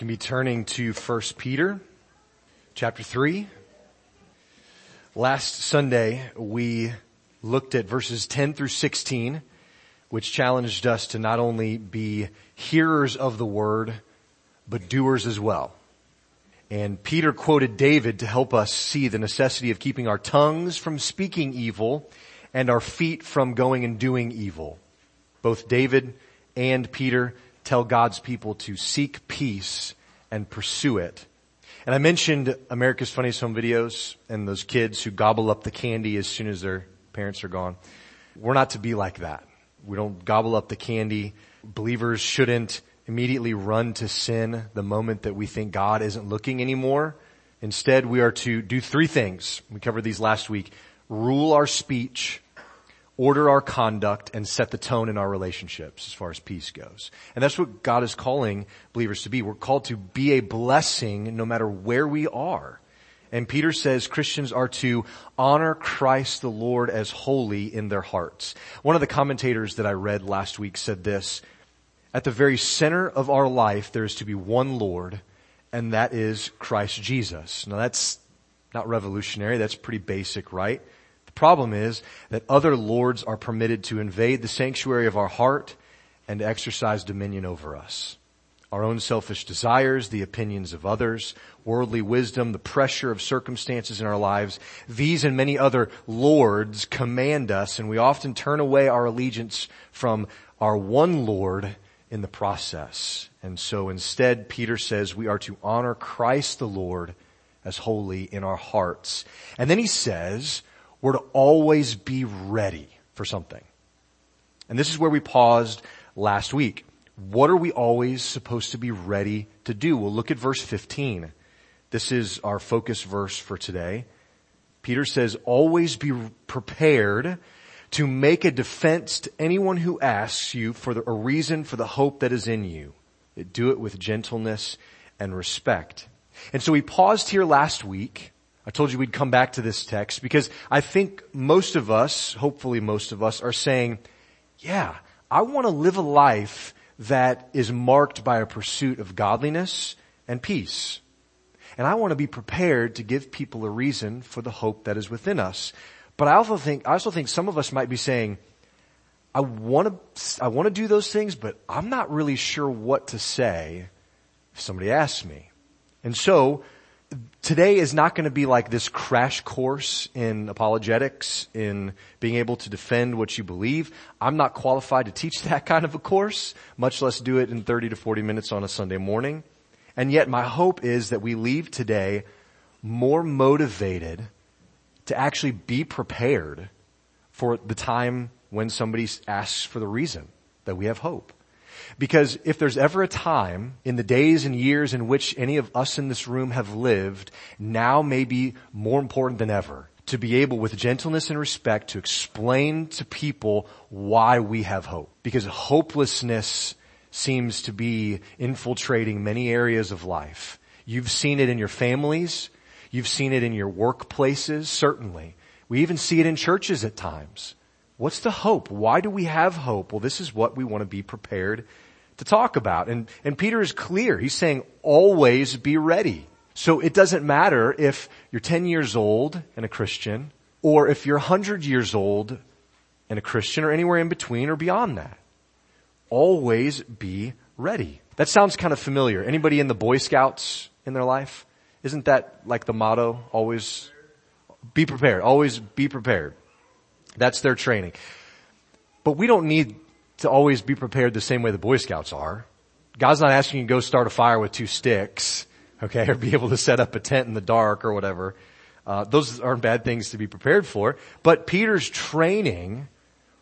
can be turning to 1 Peter chapter 3. Last Sunday we looked at verses 10 through 16, which challenged us to not only be hearers of the word, but doers as well. And Peter quoted David to help us see the necessity of keeping our tongues from speaking evil and our feet from going and doing evil. Both David and Peter tell God's people to seek peace and pursue it. And I mentioned America's Funniest Home Videos and those kids who gobble up the candy as soon as their parents are gone. We're not to be like that. We don't gobble up the candy. Believers shouldn't immediately run to sin the moment that we think God isn't looking anymore. Instead, we are to do three things. We covered these last week. Rule our speech, order our conduct and set the tone in our relationships as far as peace goes. And that's what God is calling believers to be. We're called to be a blessing no matter where we are. And Peter says Christians are to honor Christ the Lord as holy in their hearts. One of the commentators that I read last week said this, at the very center of our life there is to be one Lord, and that is Christ Jesus. Now that's not revolutionary, that's pretty basic, right? Problem is that other lords are permitted to invade the sanctuary of our heart and exercise dominion over us. Our own selfish desires, the opinions of others, worldly wisdom, the pressure of circumstances in our lives, these and many other lords command us and we often turn away our allegiance from our one Lord in the process. And so instead, Peter says we are to honor Christ the Lord as holy in our hearts. And then he says, we're to always be ready for something. And this is where we paused last week. What are we always supposed to be ready to do? We'll look at verse 15. This is our focus verse for today. Peter says, always be prepared to make a defense to anyone who asks you for the, a reason for the hope that is in you. Do it with gentleness and respect. And so we paused here last week I told you we'd come back to this text because I think most of us, hopefully most of us, are saying, yeah, I want to live a life that is marked by a pursuit of godliness and peace. And I want to be prepared to give people a reason for the hope that is within us. But I also think, I also think some of us might be saying, I want to, I want to do those things, but I'm not really sure what to say if somebody asks me. And so, today is not going to be like this crash course in apologetics, in being able to defend what you believe. I'm not qualified to teach that kind of a course, much less do it in 30 to 40 minutes on a Sunday morning. And yet my hope is that we leave today more motivated to actually be prepared for the time when somebody asks for the reason that we have hope. Because if there's ever a time in the days and years in which any of us in this room have lived, now may be more important than ever to be able with gentleness and respect to explain to people why we have hope. Because hopelessness seems to be infiltrating many areas of life. You've seen it in your families. You've seen it in your workplaces, certainly. We even see it in churches at times. What's the hope? Why do we have hope? Well, this is what we want to be prepared to talk about. And, and Peter is clear. He's saying always be ready. So it doesn't matter if you're 10 years old and a Christian or if you're 100 years old and a Christian or anywhere in between or beyond that. Always be ready. That sounds kind of familiar. Anybody in the Boy Scouts in their life? Isn't that like the motto? Always be prepared. Always be prepared. That's their training. But we don't need to always be prepared the same way the Boy Scouts are. God's not asking you to go start a fire with two sticks, okay, or be able to set up a tent in the dark or whatever. Uh, those aren't bad things to be prepared for. But Peter's training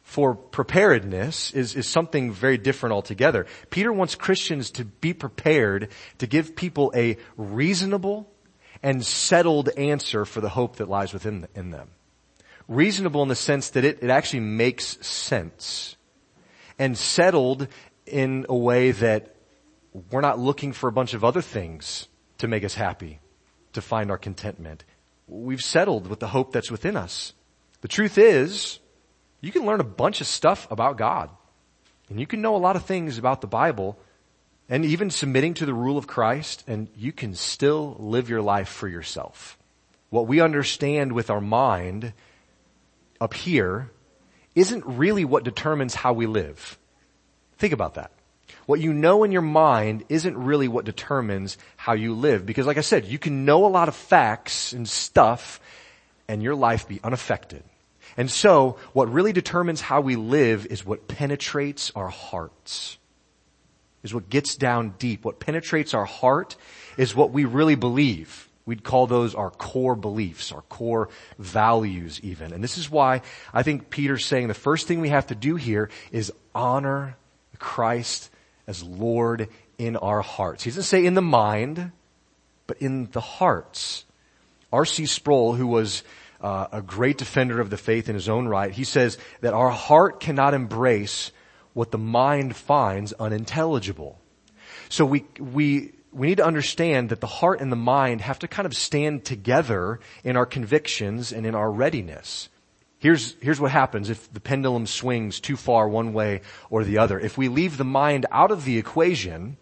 for preparedness is, is something very different altogether. Peter wants Christians to be prepared to give people a reasonable and settled answer for the hope that lies within in them reasonable in the sense that it, it actually makes sense and settled in a way that we're not looking for a bunch of other things to make us happy, to find our contentment. We've settled with the hope that's within us. The truth is, you can learn a bunch of stuff about God. And you can know a lot of things about the Bible and even submitting to the rule of Christ and you can still live your life for yourself. What we understand with our mind up here isn't really what determines how we live. Think about that. What you know in your mind isn't really what determines how you live. Because like I said, you can know a lot of facts and stuff and your life be unaffected. And so what really determines how we live is what penetrates our hearts. Is what gets down deep. What penetrates our heart is what we really believe. We'd call those our core beliefs, our core values even. And this is why I think Peter's saying the first thing we have to do here is honor Christ as Lord in our hearts. He doesn't say in the mind, but in the hearts. R.C. Sproul, who was uh, a great defender of the faith in his own right, he says that our heart cannot embrace what the mind finds unintelligible. So we, we, we need to understand that the heart and the mind have to kind of stand together in our convictions and in our readiness. Here's, here's what happens if the pendulum swings too far one way or the other. If we leave the mind out of the equation,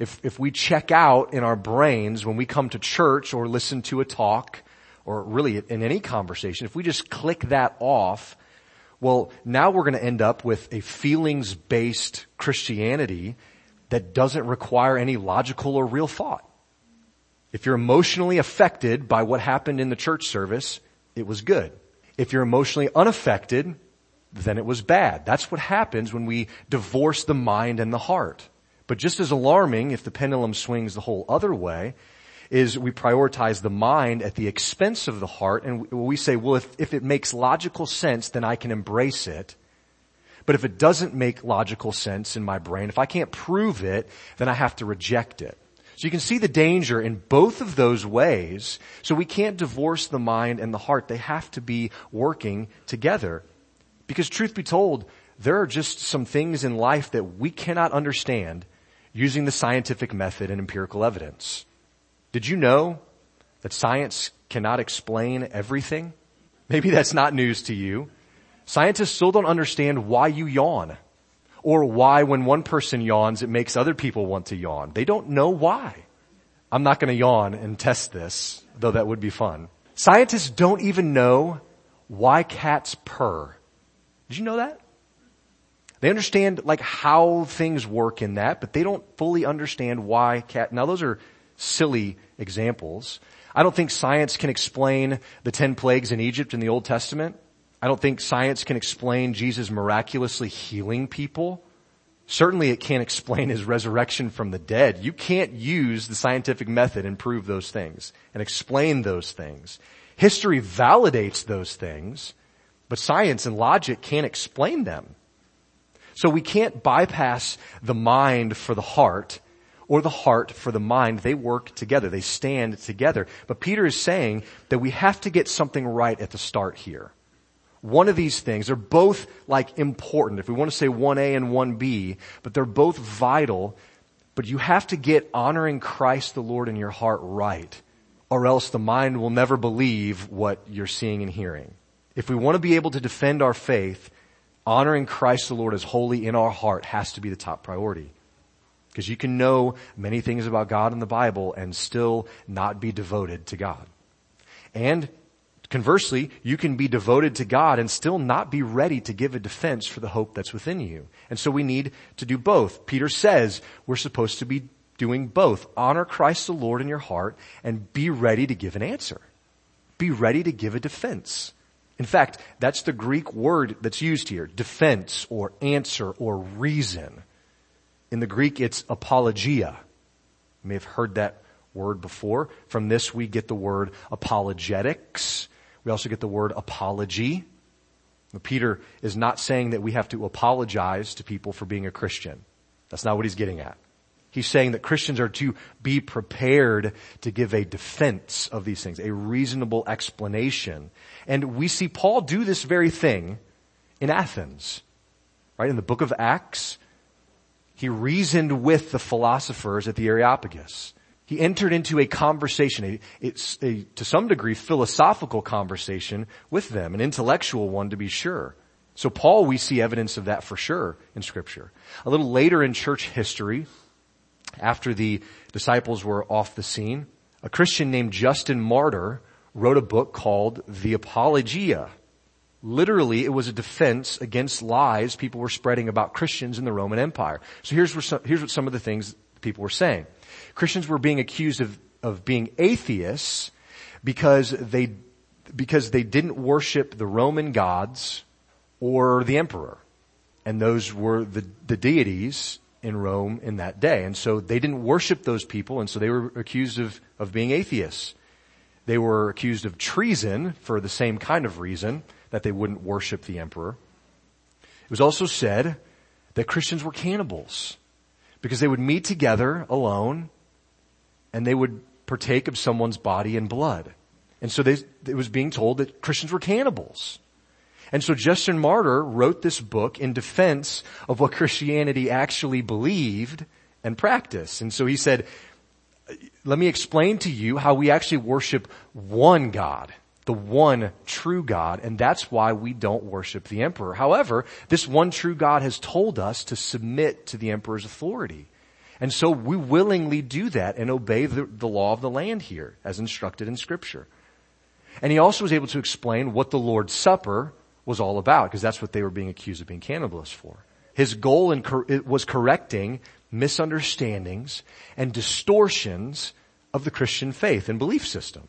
if, if we check out in our brains when we come to church or listen to a talk, or really in any conversation, if we just click that off, well, now we're going to end up with a feelings-based Christianity that doesn't require any logical or real thought. If you're emotionally affected by what happened in the church service, it was good. If you're emotionally unaffected, then it was bad. That's what happens when we divorce the mind and the heart. But just as alarming, if the pendulum swings the whole other way, is we prioritize the mind at the expense of the heart and we say, well, if, if it makes logical sense, then I can embrace it. But if it doesn't make logical sense in my brain, if I can't prove it, then I have to reject it. So you can see the danger in both of those ways. So we can't divorce the mind and the heart. They have to be working together. Because truth be told, there are just some things in life that we cannot understand using the scientific method and empirical evidence. Did you know that science cannot explain everything? Maybe that's not news to you. Scientists still don't understand why you yawn or why when one person yawns, it makes other people want to yawn. They don't know why. I'm not going to yawn and test this, though that would be fun. Scientists don't even know why cats purr. Did you know that? They understand like how things work in that, but they don't fully understand why cat. Now those are silly examples. I don't think science can explain the ten plagues in Egypt in the Old Testament. I don't think science can explain Jesus miraculously healing people. Certainly it can't explain his resurrection from the dead. You can't use the scientific method and prove those things and explain those things. History validates those things, but science and logic can't explain them. So we can't bypass the mind for the heart or the heart for the mind. They work together. They stand together. But Peter is saying that we have to get something right at the start here one of these things, they're both like important. If we want to say 1A and 1B, but they're both vital, but you have to get honoring Christ the Lord in your heart right, or else the mind will never believe what you're seeing and hearing. If we want to be able to defend our faith, honoring Christ the Lord as holy in our heart has to be the top priority. Because you can know many things about God in the Bible and still not be devoted to God. And Conversely, you can be devoted to God and still not be ready to give a defense for the hope that's within you. And so we need to do both. Peter says we're supposed to be doing both. Honor Christ the Lord in your heart and be ready to give an answer. Be ready to give a defense. In fact, that's the Greek word that's used here. Defense or answer or reason. In the Greek, it's apologia. You may have heard that word before. From this we get the word apologetics we also get the word apology. Peter is not saying that we have to apologize to people for being a Christian. That's not what he's getting at. He's saying that Christians are to be prepared to give a defense of these things, a reasonable explanation. And we see Paul do this very thing in Athens. Right? In the book of Acts, he reasoned with the philosophers at the Areopagus. He entered into a conversation, a, a, to some degree philosophical conversation with them, an intellectual one to be sure. So Paul, we see evidence of that for sure in scripture. A little later in church history, after the disciples were off the scene, a Christian named Justin Martyr wrote a book called The Apologia. Literally, it was a defense against lies people were spreading about Christians in the Roman Empire. So here's here's what some of the things people were saying. Christians were being accused of, of being atheists because they, because they didn't worship the Roman gods or the emperor. And those were the, the deities in Rome in that day. And so they didn't worship those people, and so they were accused of, of being atheists. They were accused of treason for the same kind of reason, that they wouldn't worship the emperor. It was also said that Christians were cannibals because they would meet together alone and they would partake of someone's body and blood. And so they, it was being told that Christians were cannibals. And so Justin Martyr wrote this book in defense of what Christianity actually believed and practiced. And so he said, let me explain to you how we actually worship one God, the one true God, and that's why we don't worship the emperor. However, this one true God has told us to submit to the emperor's authority. And so we willingly do that and obey the, the law of the land here as instructed in scripture. And he also was able to explain what the Lord's Supper was all about, because that's what they were being accused of being cannibalists for. His goal in, was correcting misunderstandings and distortions of the Christian faith and belief system.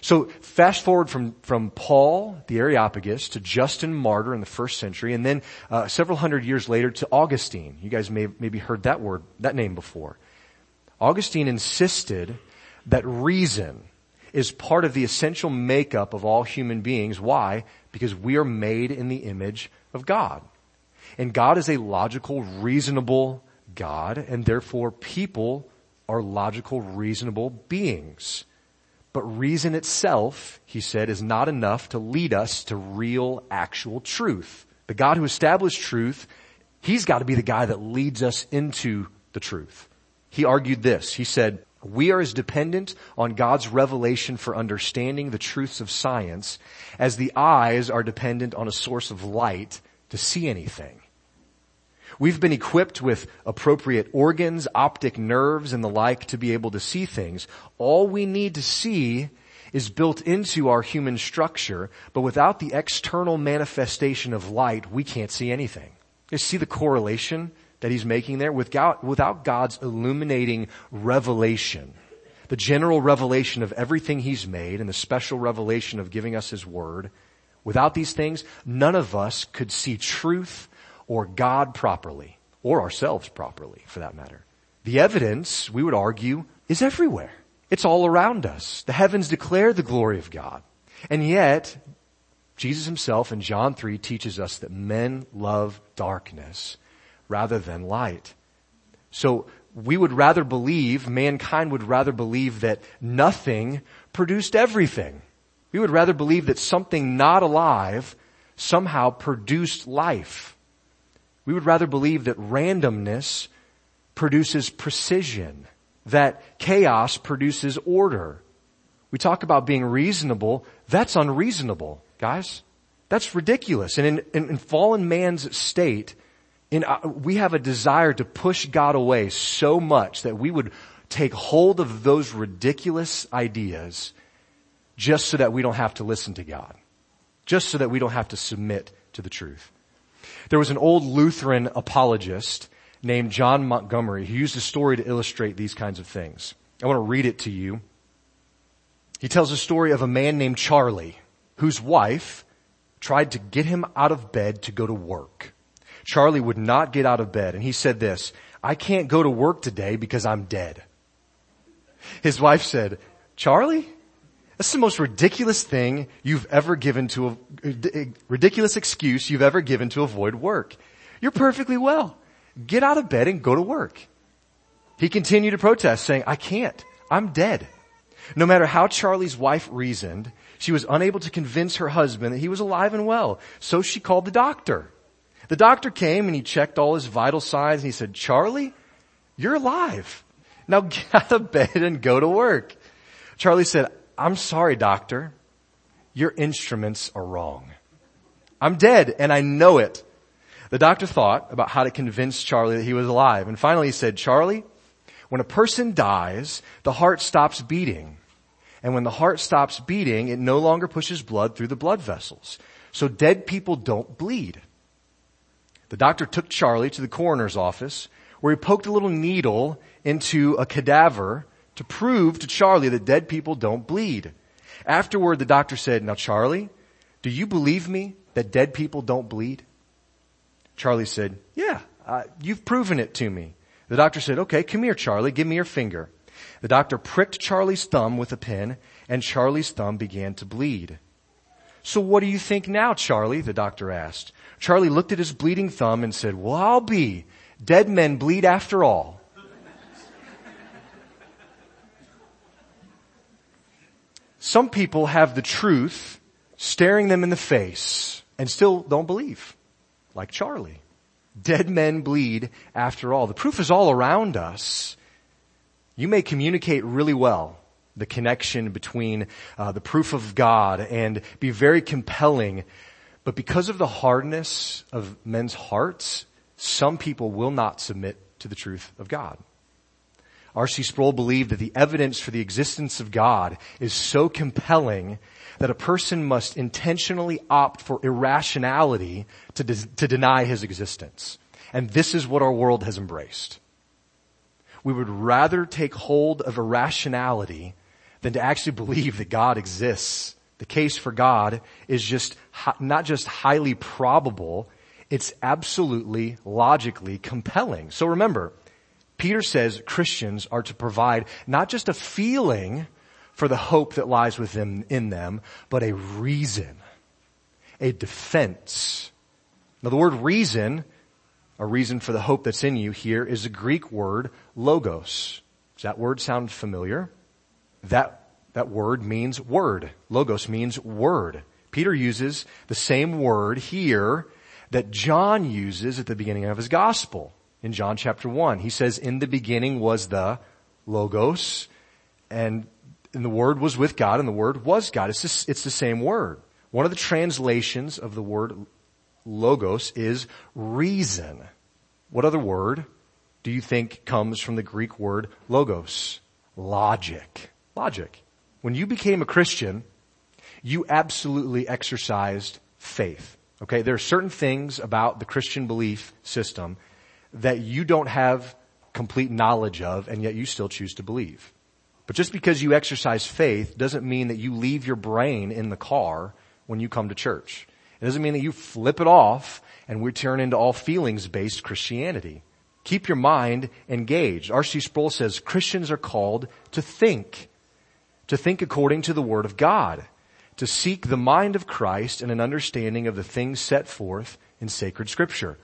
So fast forward from, from Paul, the Areopagus, to Justin Martyr in the first century, and then uh, several hundred years later to Augustine. You guys may maybe heard that word, that name before. Augustine insisted that reason is part of the essential makeup of all human beings. Why? Because we are made in the image of God. And God is a logical, reasonable God, and therefore people are logical, reasonable beings. But reason itself, he said, is not enough to lead us to real, actual truth. The God who established truth, he's got to be the guy that leads us into the truth. He argued this. He said, we are as dependent on God's revelation for understanding the truths of science as the eyes are dependent on a source of light to see anything. We've been equipped with appropriate organs, optic nerves, and the like to be able to see things. All we need to see is built into our human structure, but without the external manifestation of light, we can't see anything. You see the correlation that he's making there? Without, without God's illuminating revelation, the general revelation of everything he's made and the special revelation of giving us his word, without these things, none of us could see truth or God properly, or ourselves properly for that matter. The evidence, we would argue, is everywhere. It's all around us. The heavens declare the glory of God. And yet, Jesus himself in John 3 teaches us that men love darkness rather than light. So we would rather believe, mankind would rather believe that nothing produced everything. We would rather believe that something not alive somehow produced life. We would rather believe that randomness produces precision, that chaos produces order. We talk about being reasonable. That's unreasonable, guys. That's ridiculous. And in, in, in fallen man's state, in, uh, we have a desire to push God away so much that we would take hold of those ridiculous ideas just so that we don't have to listen to God. Just so that we don't have to submit to the truth. There was an old Lutheran apologist named John Montgomery who used a story to illustrate these kinds of things. I want to read it to you. He tells a story of a man named Charlie whose wife tried to get him out of bed to go to work. Charlie would not get out of bed and he said this, I can't go to work today because I'm dead. His wife said, Charlie, that's the most ridiculous thing you've ever given to a, ridiculous excuse you've ever given to avoid work. You're perfectly well. Get out of bed and go to work. He continued to protest saying, I can't. I'm dead. No matter how Charlie's wife reasoned, she was unable to convince her husband that he was alive and well. So she called the doctor. The doctor came and he checked all his vital signs and he said, Charlie, you're alive. Now get out of bed and go to work. Charlie said, I'm sorry, doctor. Your instruments are wrong. I'm dead and I know it. The doctor thought about how to convince Charlie that he was alive. And finally he said, Charlie, When a person dies, the heart stops beating. And when the heart stops beating, it no longer pushes blood through the blood vessels. So dead people don't bleed. The doctor took Charlie to the coroner's office where he poked a little needle into a cadaver to prove to Charlie that dead people don't bleed. Afterward, the doctor said, now Charlie, do you believe me that dead people don't bleed? Charlie said, yeah, uh, you've proven it to me. The doctor said, okay, come here, Charlie, give me your finger. The doctor pricked Charlie's thumb with a pin and Charlie's thumb began to bleed. So what do you think now, Charlie? The doctor asked. Charlie looked at his bleeding thumb and said, well, I'll be. Dead men bleed after all. Some people have the truth staring them in the face and still don't believe, like Charlie. Dead men bleed after all. The proof is all around us. You may communicate really well the connection between uh, the proof of God and be very compelling, but because of the hardness of men's hearts, some people will not submit to the truth of God. R.C. Sproul believed that the evidence for the existence of God is so compelling that a person must intentionally opt for irrationality to, de- to deny his existence. And this is what our world has embraced. We would rather take hold of irrationality than to actually believe that God exists. The case for God is just not just highly probable, it's absolutely logically compelling. So remember, Peter says Christians are to provide not just a feeling for the hope that lies within in them, but a reason, a defense. Now the word reason, a reason for the hope that's in you here is a Greek word, logos. Does that word sound familiar? That, that word means word. Logos means word. Peter uses the same word here that John uses at the beginning of his gospel. In John chapter 1, he says, in the beginning was the Logos, and, and the Word was with God, and the Word was God. It's, just, it's the same word. One of the translations of the word Logos is reason. What other word do you think comes from the Greek word Logos? Logic. Logic. When you became a Christian, you absolutely exercised faith. Okay, there are certain things about the Christian belief system that you don't have complete knowledge of and yet you still choose to believe. But just because you exercise faith doesn't mean that you leave your brain in the car when you come to church. It doesn't mean that you flip it off and we turn into all feelings based Christianity. Keep your mind engaged. R.C. Sproul says Christians are called to think, to think according to the Word of God to seek the mind of Christ and an understanding of the things set forth in sacred scripture.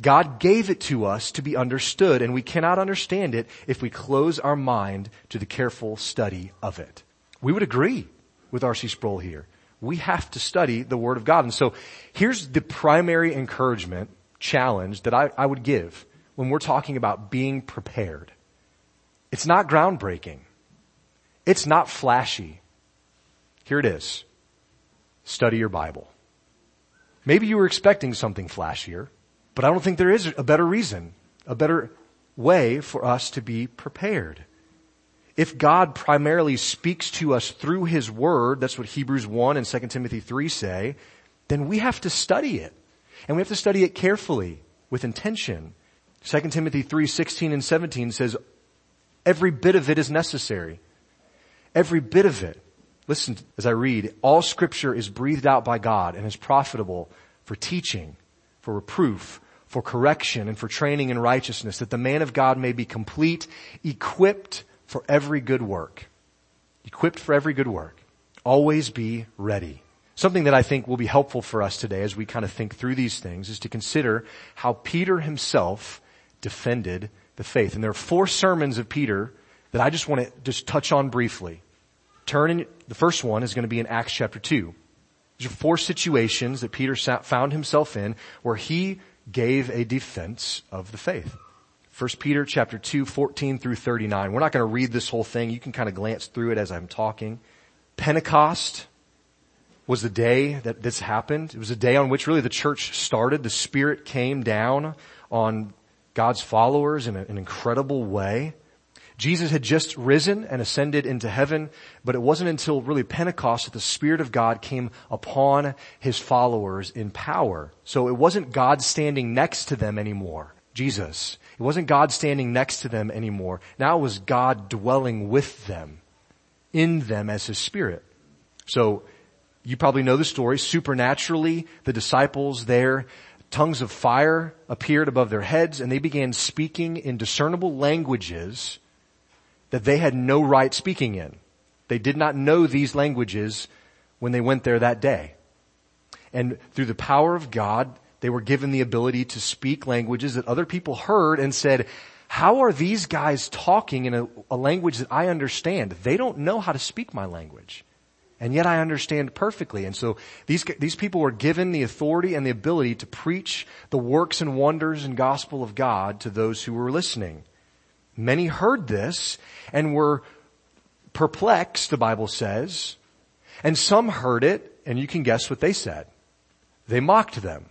God gave it to us to be understood and we cannot understand it if we close our mind to the careful study of it. We would agree with R.C. Sproul here. We have to study the Word of God. And so here's the primary encouragement, challenge that I, I would give when we're talking about being prepared. It's not groundbreaking. It's not flashy. Here it is study your Bible. Maybe you were expecting something flashier, but I don't think there is a better reason, a better way for us to be prepared. If God primarily speaks to us through His Word, that's what Hebrews 1 and 2 Timothy 3 say, then we have to study it. And we have to study it carefully, with intention. 2 Timothy 3, 16 and 17 says, every bit of it is necessary. Every bit of it. Listen as I read, all scripture is breathed out by God and is profitable for teaching, for reproof, for correction, and for training in righteousness, that the man of God may be complete, equipped for every good work. Equipped for every good work. Always be ready. Something that I think will be helpful for us today as we kind of think through these things is to consider how Peter himself defended the faith. And there are four sermons of Peter that I just want to just touch on briefly. Turn in, the first one is going to be in Acts chapter 2. These are four situations that Peter found himself in where he gave a defense of the faith. 1 Peter chapter 2, 14 through 39. We're not going to read this whole thing. You can kind of glance through it as I'm talking. Pentecost was the day that this happened. It was a day on which really the church started. The Spirit came down on God's followers in an incredible way. Jesus had just risen and ascended into heaven, but it wasn't until really Pentecost that the Spirit of God came upon His followers in power. So it wasn't God standing next to them anymore. Jesus. It wasn't God standing next to them anymore. Now it was God dwelling with them, in them as His Spirit. So you probably know the story. Supernaturally, the disciples there, tongues of fire appeared above their heads and they began speaking in discernible languages that they had no right speaking in. They did not know these languages when they went there that day. And through the power of God, they were given the ability to speak languages that other people heard and said, how are these guys talking in a, a language that I understand? They don't know how to speak my language. And yet I understand perfectly. And so these, these people were given the authority and the ability to preach the works and wonders and gospel of God to those who were listening. Many heard this and were perplexed, the Bible says. And some heard it, and you can guess what they said. They mocked them.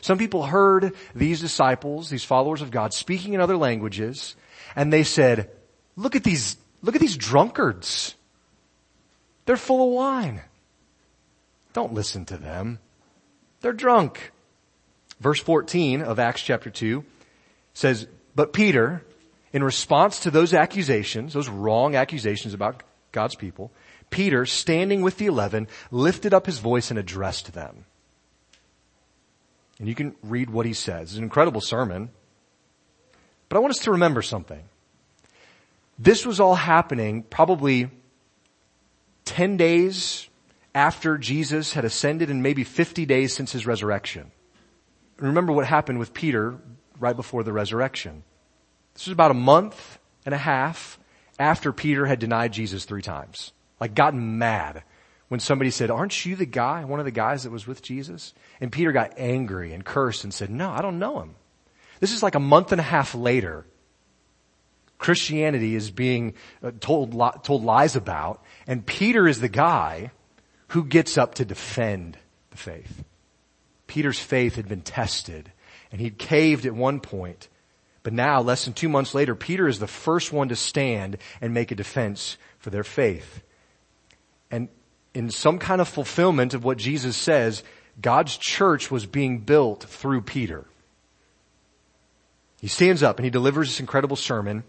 Some people heard these disciples, these followers of God, speaking in other languages, and they said, look at these, look at these drunkards. They're full of wine. Don't listen to them. They're drunk. Verse 14 of Acts chapter 2 says, but Peter, in response to those accusations, those wrong accusations about God's people, Peter, standing with the eleven, lifted up his voice and addressed them. And you can read what he says. It's an incredible sermon. But I want us to remember something. This was all happening probably 10 days after Jesus had ascended and maybe 50 days since his resurrection. Remember what happened with Peter right before the resurrection. This was about a month and a half after Peter had denied Jesus three times. Like gotten mad when somebody said, aren't you the guy, one of the guys that was with Jesus? And Peter got angry and cursed and said, no, I don't know him. This is like a month and a half later. Christianity is being uh, told, told lies about and Peter is the guy who gets up to defend the faith. Peter's faith had been tested and he'd caved at one point but now, less than two months later, Peter is the first one to stand and make a defense for their faith. And in some kind of fulfillment of what Jesus says, God's church was being built through Peter. He stands up and he delivers this incredible sermon,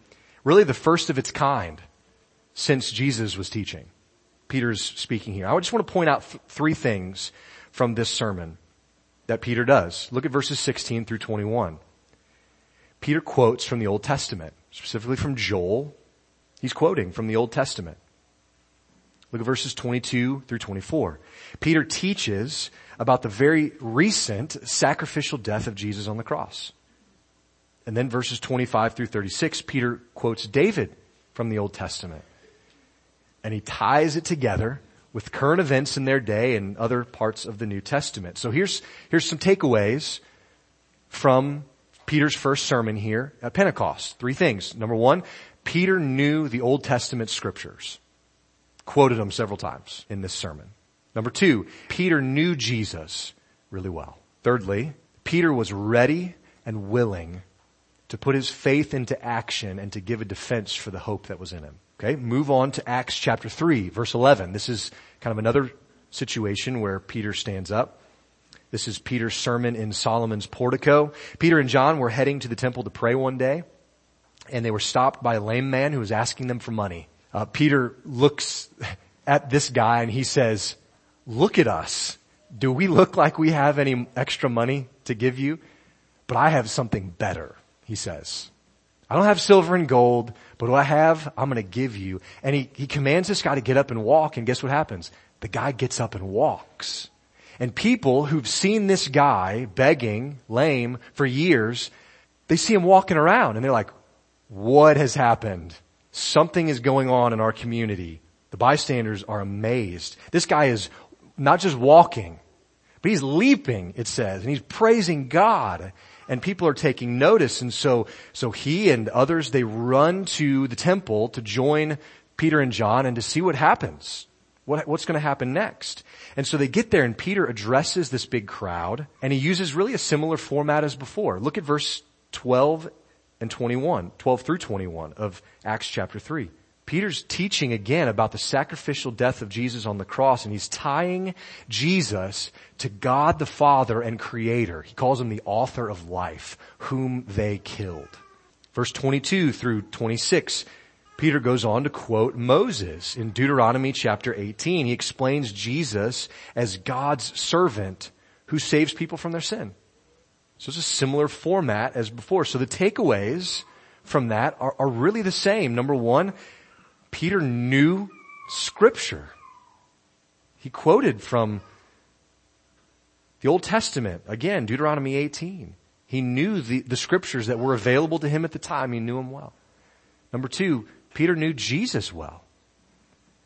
really the first of its kind since Jesus was teaching. Peter's speaking here. I just want to point out th- three things from this sermon that Peter does. Look at verses 16 through 21. Peter quotes from the Old Testament, specifically from Joel. He's quoting from the Old Testament. Look at verses 22 through 24. Peter teaches about the very recent sacrificial death of Jesus on the cross. And then verses 25 through 36, Peter quotes David from the Old Testament. And he ties it together with current events in their day and other parts of the New Testament. So here's, here's some takeaways from Peter's first sermon here at Pentecost. Three things. Number one, Peter knew the Old Testament scriptures. Quoted them several times in this sermon. Number two, Peter knew Jesus really well. Thirdly, Peter was ready and willing to put his faith into action and to give a defense for the hope that was in him. Okay, move on to Acts chapter 3, verse 11. This is kind of another situation where Peter stands up. This is Peter's sermon in Solomon's portico. Peter and John were heading to the temple to pray one day, and they were stopped by a lame man who was asking them for money. Uh, Peter looks at this guy and he says, look at us. Do we look like we have any extra money to give you? But I have something better, he says. I don't have silver and gold, but what I have, I'm gonna give you. And he, he commands this guy to get up and walk, and guess what happens? The guy gets up and walks. And people who've seen this guy begging, lame, for years, they see him walking around and they're like, what has happened? Something is going on in our community. The bystanders are amazed. This guy is not just walking, but he's leaping, it says, and he's praising God. And people are taking notice. And so, so he and others, they run to the temple to join Peter and John and to see what happens. What, what's going to happen next? And so they get there and Peter addresses this big crowd and he uses really a similar format as before. Look at verse 12 and 21, 12 through 21 of Acts chapter 3. Peter's teaching again about the sacrificial death of Jesus on the cross and he's tying Jesus to God the Father and Creator. He calls him the author of life, whom they killed. Verse 22 through 26, Peter goes on to quote Moses in Deuteronomy chapter 18. He explains Jesus as God's servant who saves people from their sin. So it's a similar format as before. So the takeaways from that are, are really the same. Number one, Peter knew scripture. He quoted from the Old Testament, again, Deuteronomy 18. He knew the, the scriptures that were available to him at the time. He knew them well. Number two, Peter knew Jesus well.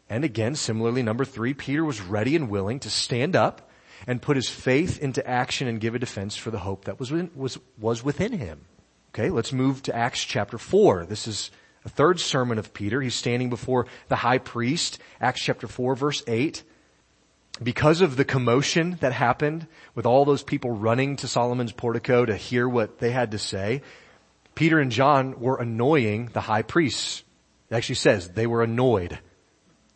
And again, similarly, number three, Peter was ready and willing to stand up and put his faith into action and give a defense for the hope that was, within, was, was within him. Okay, let's move to Acts chapter 4. This is a third sermon of Peter. He's standing before the high priest, Acts chapter 4 verse 8. Because of the commotion that happened with all those people running to Solomon's portico to hear what they had to say, Peter and John were annoying the high priests. It actually says they were annoyed.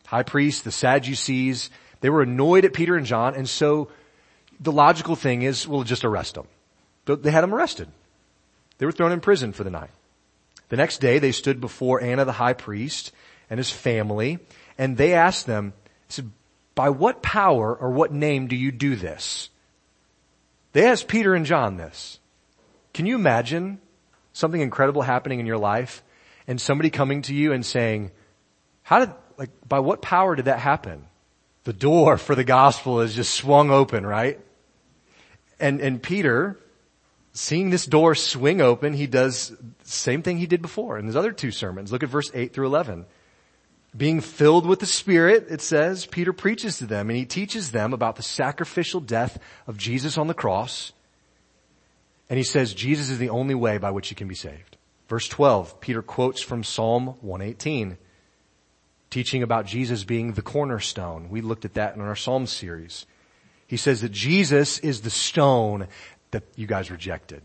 High priests, the Sadducees, they were annoyed at Peter and John and so the logical thing is, we'll just arrest them. They had them arrested. They were thrown in prison for the night. The next day they stood before Annas the high priest and his family and they asked them, said, by what power or what name do you do this? They asked Peter and John this. Can you imagine something incredible happening in your life and somebody coming to you and saying, how did, like, by what power did that happen? The door for the gospel is just swung open, right? And, and Peter, seeing this door swing open, he does the same thing he did before in his other two sermons. Look at verse 8 through 11. Being filled with the Spirit, it says, Peter preaches to them and he teaches them about the sacrificial death of Jesus on the cross. And he says Jesus is the only way by which you can be saved. Verse 12, Peter quotes from Psalm 118, teaching about Jesus being the cornerstone. We looked at that in our Psalm series. He says that Jesus is the stone that you guys rejected.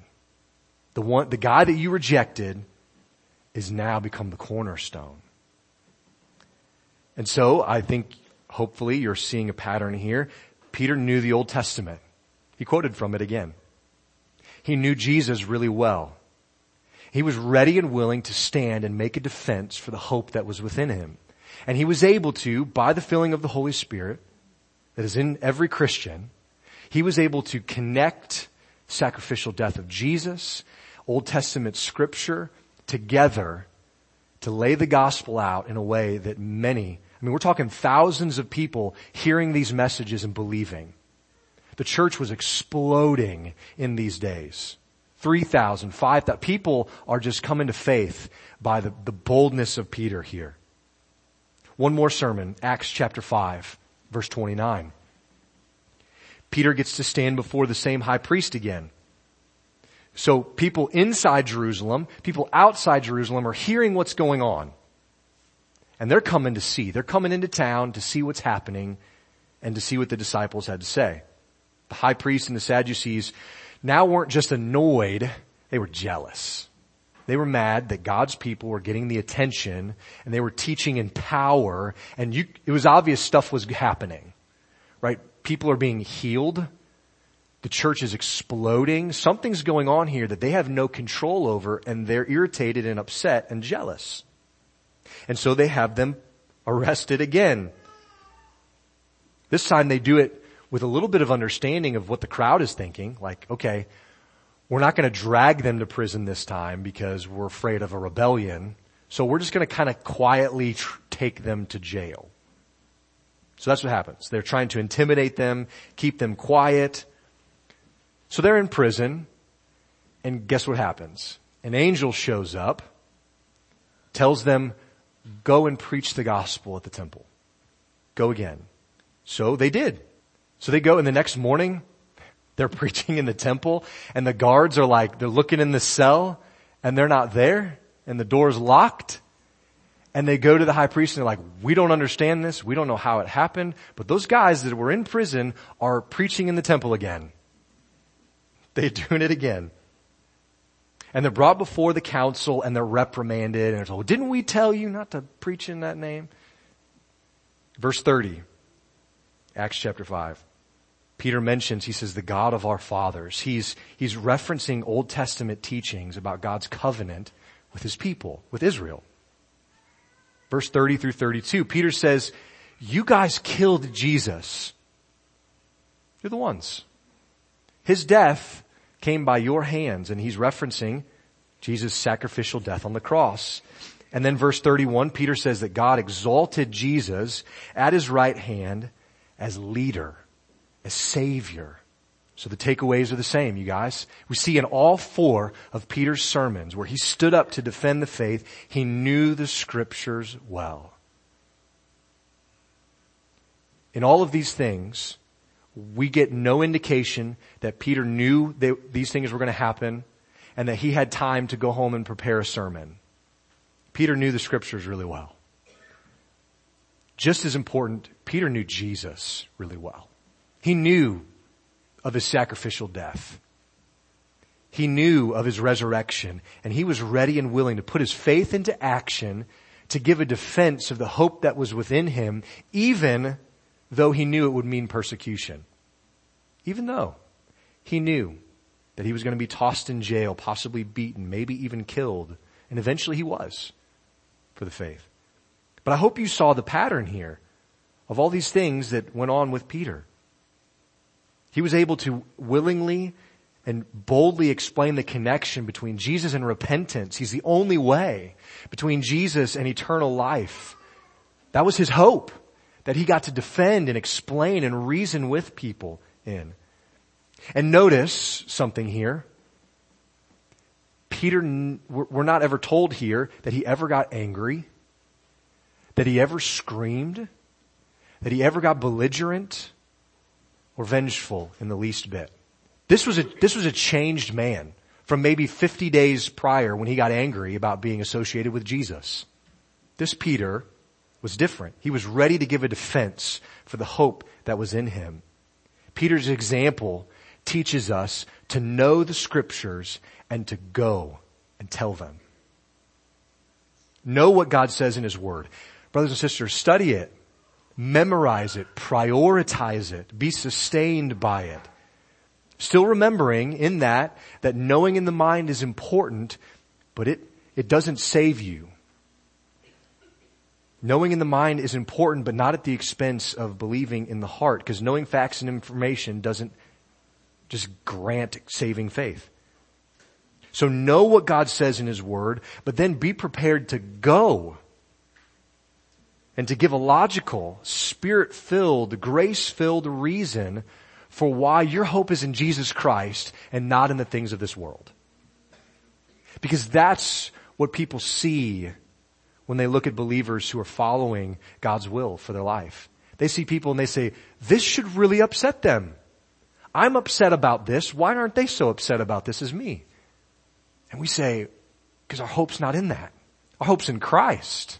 The one, the guy that you rejected is now become the cornerstone. And so I think hopefully you're seeing a pattern here. Peter knew the Old Testament. He quoted from it again. He knew Jesus really well. He was ready and willing to stand and make a defense for the hope that was within him. And he was able to, by the filling of the Holy Spirit that is in every Christian, he was able to connect sacrificial death of Jesus, Old Testament scripture together to lay the gospel out in a way that many, I mean, we're talking thousands of people hearing these messages and believing. The church was exploding in these days. 3,000, 5,000. People are just coming to faith by the, the boldness of Peter here. One more sermon, Acts chapter 5, verse 29. Peter gets to stand before the same high priest again. So people inside Jerusalem, people outside Jerusalem are hearing what's going on. And they're coming to see. They're coming into town to see what's happening and to see what the disciples had to say. The high priest and the Sadducees now weren't just annoyed, they were jealous. They were mad that God's people were getting the attention and they were teaching in power and you, it was obvious stuff was happening, right? People are being healed. The church is exploding. Something's going on here that they have no control over and they're irritated and upset and jealous. And so they have them arrested again. This time they do it with a little bit of understanding of what the crowd is thinking. Like, okay, we're not going to drag them to prison this time because we're afraid of a rebellion. So we're just going to kind of quietly tr- take them to jail. So that's what happens. They're trying to intimidate them, keep them quiet. So they're in prison, and guess what happens? An angel shows up, tells them, go and preach the gospel at the temple. Go again. So they did. So they go and the next morning, they're preaching in the temple and the guards are like, they're looking in the cell and they're not there and the door's locked and they go to the high priest and they're like, we don't understand this. We don't know how it happened. But those guys that were in prison are preaching in the temple again. They're doing it again. And they're brought before the council and they're reprimanded and they're told, didn't we tell you not to preach in that name? Verse 30, Acts chapter 5. Peter mentions, he says, the God of our fathers. He's, he's referencing Old Testament teachings about God's covenant with his people, with Israel. Verse 30 through 32, Peter says, you guys killed Jesus. You're the ones. His death came by your hands and he's referencing Jesus' sacrificial death on the cross. And then verse 31, Peter says that God exalted Jesus at his right hand as leader, as savior. So the takeaways are the same, you guys. We see in all four of Peter's sermons where he stood up to defend the faith, he knew the scriptures well. In all of these things, we get no indication that Peter knew that these things were going to happen and that he had time to go home and prepare a sermon. Peter knew the scriptures really well. Just as important, Peter knew Jesus really well. He knew of his sacrificial death. He knew of his resurrection and he was ready and willing to put his faith into action to give a defense of the hope that was within him, even though he knew it would mean persecution. Even though he knew that he was going to be tossed in jail, possibly beaten, maybe even killed, and eventually he was for the faith. But I hope you saw the pattern here of all these things that went on with Peter. He was able to willingly and boldly explain the connection between Jesus and repentance. He's the only way between Jesus and eternal life. That was his hope that he got to defend and explain and reason with people in. And notice something here. Peter, we're not ever told here that he ever got angry, that he ever screamed, that he ever got belligerent or vengeful in the least bit. This was a, this was a changed man from maybe 50 days prior when he got angry about being associated with Jesus. This Peter was different. He was ready to give a defense for the hope that was in him. Peter's example teaches us to know the scriptures and to go and tell them. Know what God says in His Word. Brothers and sisters, study it. Memorize it. Prioritize it. Be sustained by it. Still remembering in that, that knowing in the mind is important, but it, it doesn't save you. Knowing in the mind is important, but not at the expense of believing in the heart, because knowing facts and information doesn't just grant saving faith. So know what God says in His Word, but then be prepared to go and to give a logical, spirit-filled, grace-filled reason for why your hope is in Jesus Christ and not in the things of this world. Because that's what people see when they look at believers who are following God's will for their life. They see people and they say, this should really upset them. I'm upset about this. Why aren't they so upset about this as me? And we say, because our hope's not in that. Our hope's in Christ.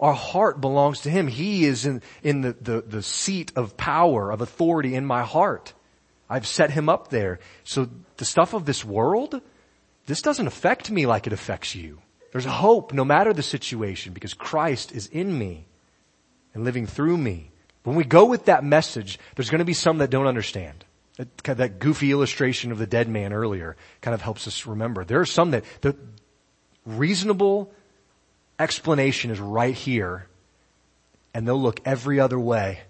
Our heart belongs to Him. He is in, in the, the, the seat of power, of authority in my heart. I've set Him up there. So the stuff of this world, this doesn't affect me like it affects you. There's hope no matter the situation because Christ is in me and living through me. When we go with that message, there's going to be some that don't understand. That, that goofy illustration of the dead man earlier kind of helps us remember. There are some that the reasonable explanation is right here and they'll look every other way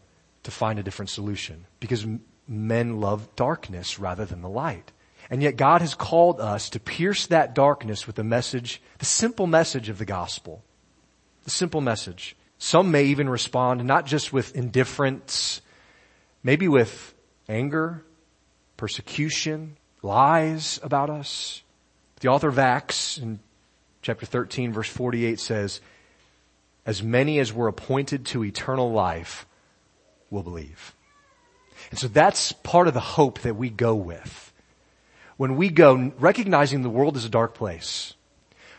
to find a different solution because men love darkness rather than the light. And yet God has called us to pierce that darkness with the message, the simple message of the gospel. The simple message. Some may even respond not just with indifference, maybe with anger, persecution, lies about us. The author of Acts in chapter 13 verse 48 says, as many as were appointed to eternal life will believe. And so that's part of the hope that we go with when we go recognizing the world is a dark place,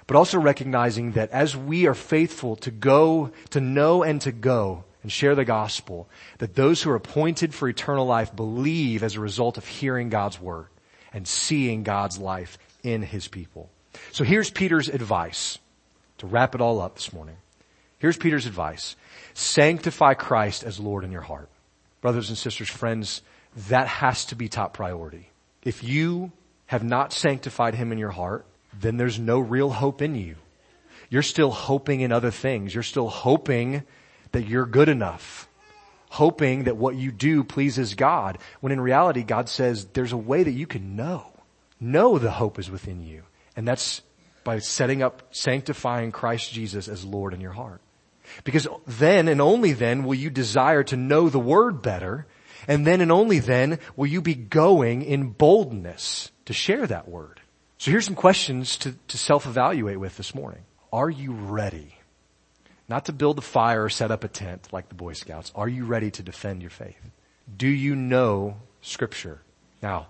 but also recognizing that as we are faithful to go, to know and to go and share the gospel, that those who are appointed for eternal life believe as a result of hearing God's word and seeing God's life in his people. So here's Peter's advice to wrap it all up this morning. Here's Peter's advice. Sanctify Christ as Lord in your heart. Brothers and sisters, friends, that has to be top priority. If you have not sanctified Him in your heart, then there's no real hope in you. You're still hoping in other things. You're still hoping that you're good enough. Hoping that what you do pleases God. When in reality, God says there's a way that you can know. Know the hope is within you. And that's by setting up, sanctifying Christ Jesus as Lord in your heart. Because then and only then will you desire to know the word better. And then and only then will you be going in boldness to share that word. So here's some questions to, to self-evaluate with this morning. Are you ready? Not to build a fire or set up a tent like the Boy Scouts. Are you ready to defend your faith? Do you know scripture? Now,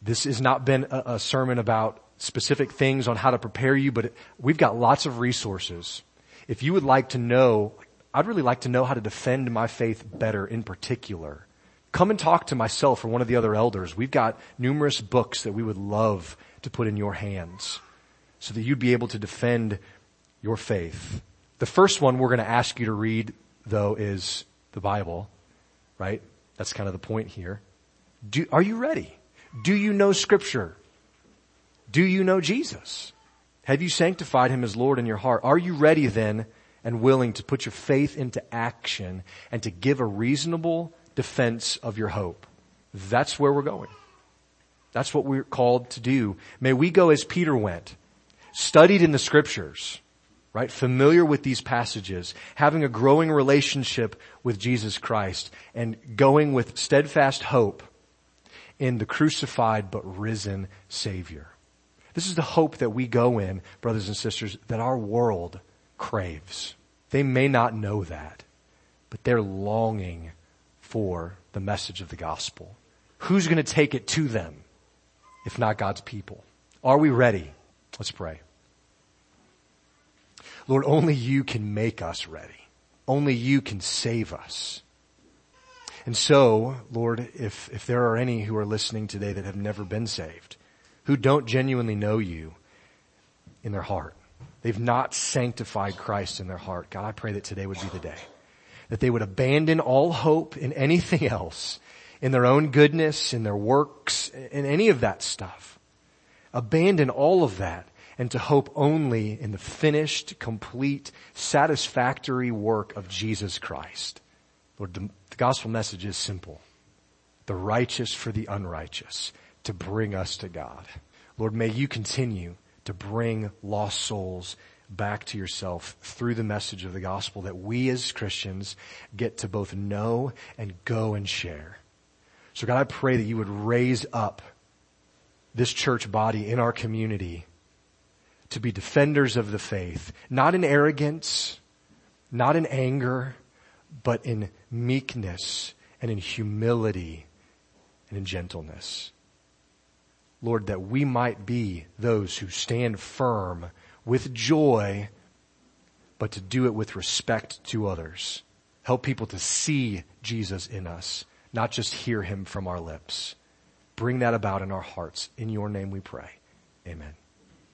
this has not been a, a sermon about specific things on how to prepare you, but we've got lots of resources. If you would like to know, I'd really like to know how to defend my faith better in particular. Come and talk to myself or one of the other elders. We've got numerous books that we would love to put in your hands so that you'd be able to defend your faith. The first one we're going to ask you to read though is the Bible, right? That's kind of the point here. Do, are you ready? Do you know scripture? Do you know Jesus? Have you sanctified him as Lord in your heart? Are you ready then and willing to put your faith into action and to give a reasonable defense of your hope? That's where we're going. That's what we're called to do. May we go as Peter went, studied in the scriptures, right? Familiar with these passages, having a growing relationship with Jesus Christ and going with steadfast hope in the crucified but risen Savior. This is the hope that we go in, brothers and sisters, that our world craves. They may not know that, but they're longing for the message of the gospel. Who's going to take it to them if not God's people? Are we ready? Let's pray. Lord, only you can make us ready. Only you can save us. And so, Lord, if, if there are any who are listening today that have never been saved, who don't genuinely know you in their heart, they've not sanctified Christ in their heart, God, I pray that today would be the day. That they would abandon all hope in anything else, in their own goodness, in their works, in any of that stuff. Abandon all of that and to hope only in the finished, complete, satisfactory work of Jesus Christ. Lord, the, the gospel message is simple. The righteous for the unrighteous to bring us to God. Lord, may you continue to bring lost souls back to yourself through the message of the gospel that we as Christians get to both know and go and share. So God, I pray that you would raise up this church body in our community to be defenders of the faith, not in arrogance, not in anger, but in meekness and in humility and in gentleness. Lord, that we might be those who stand firm with joy, but to do it with respect to others. Help people to see Jesus in us, not just hear him from our lips. Bring that about in our hearts. In your name we pray. Amen.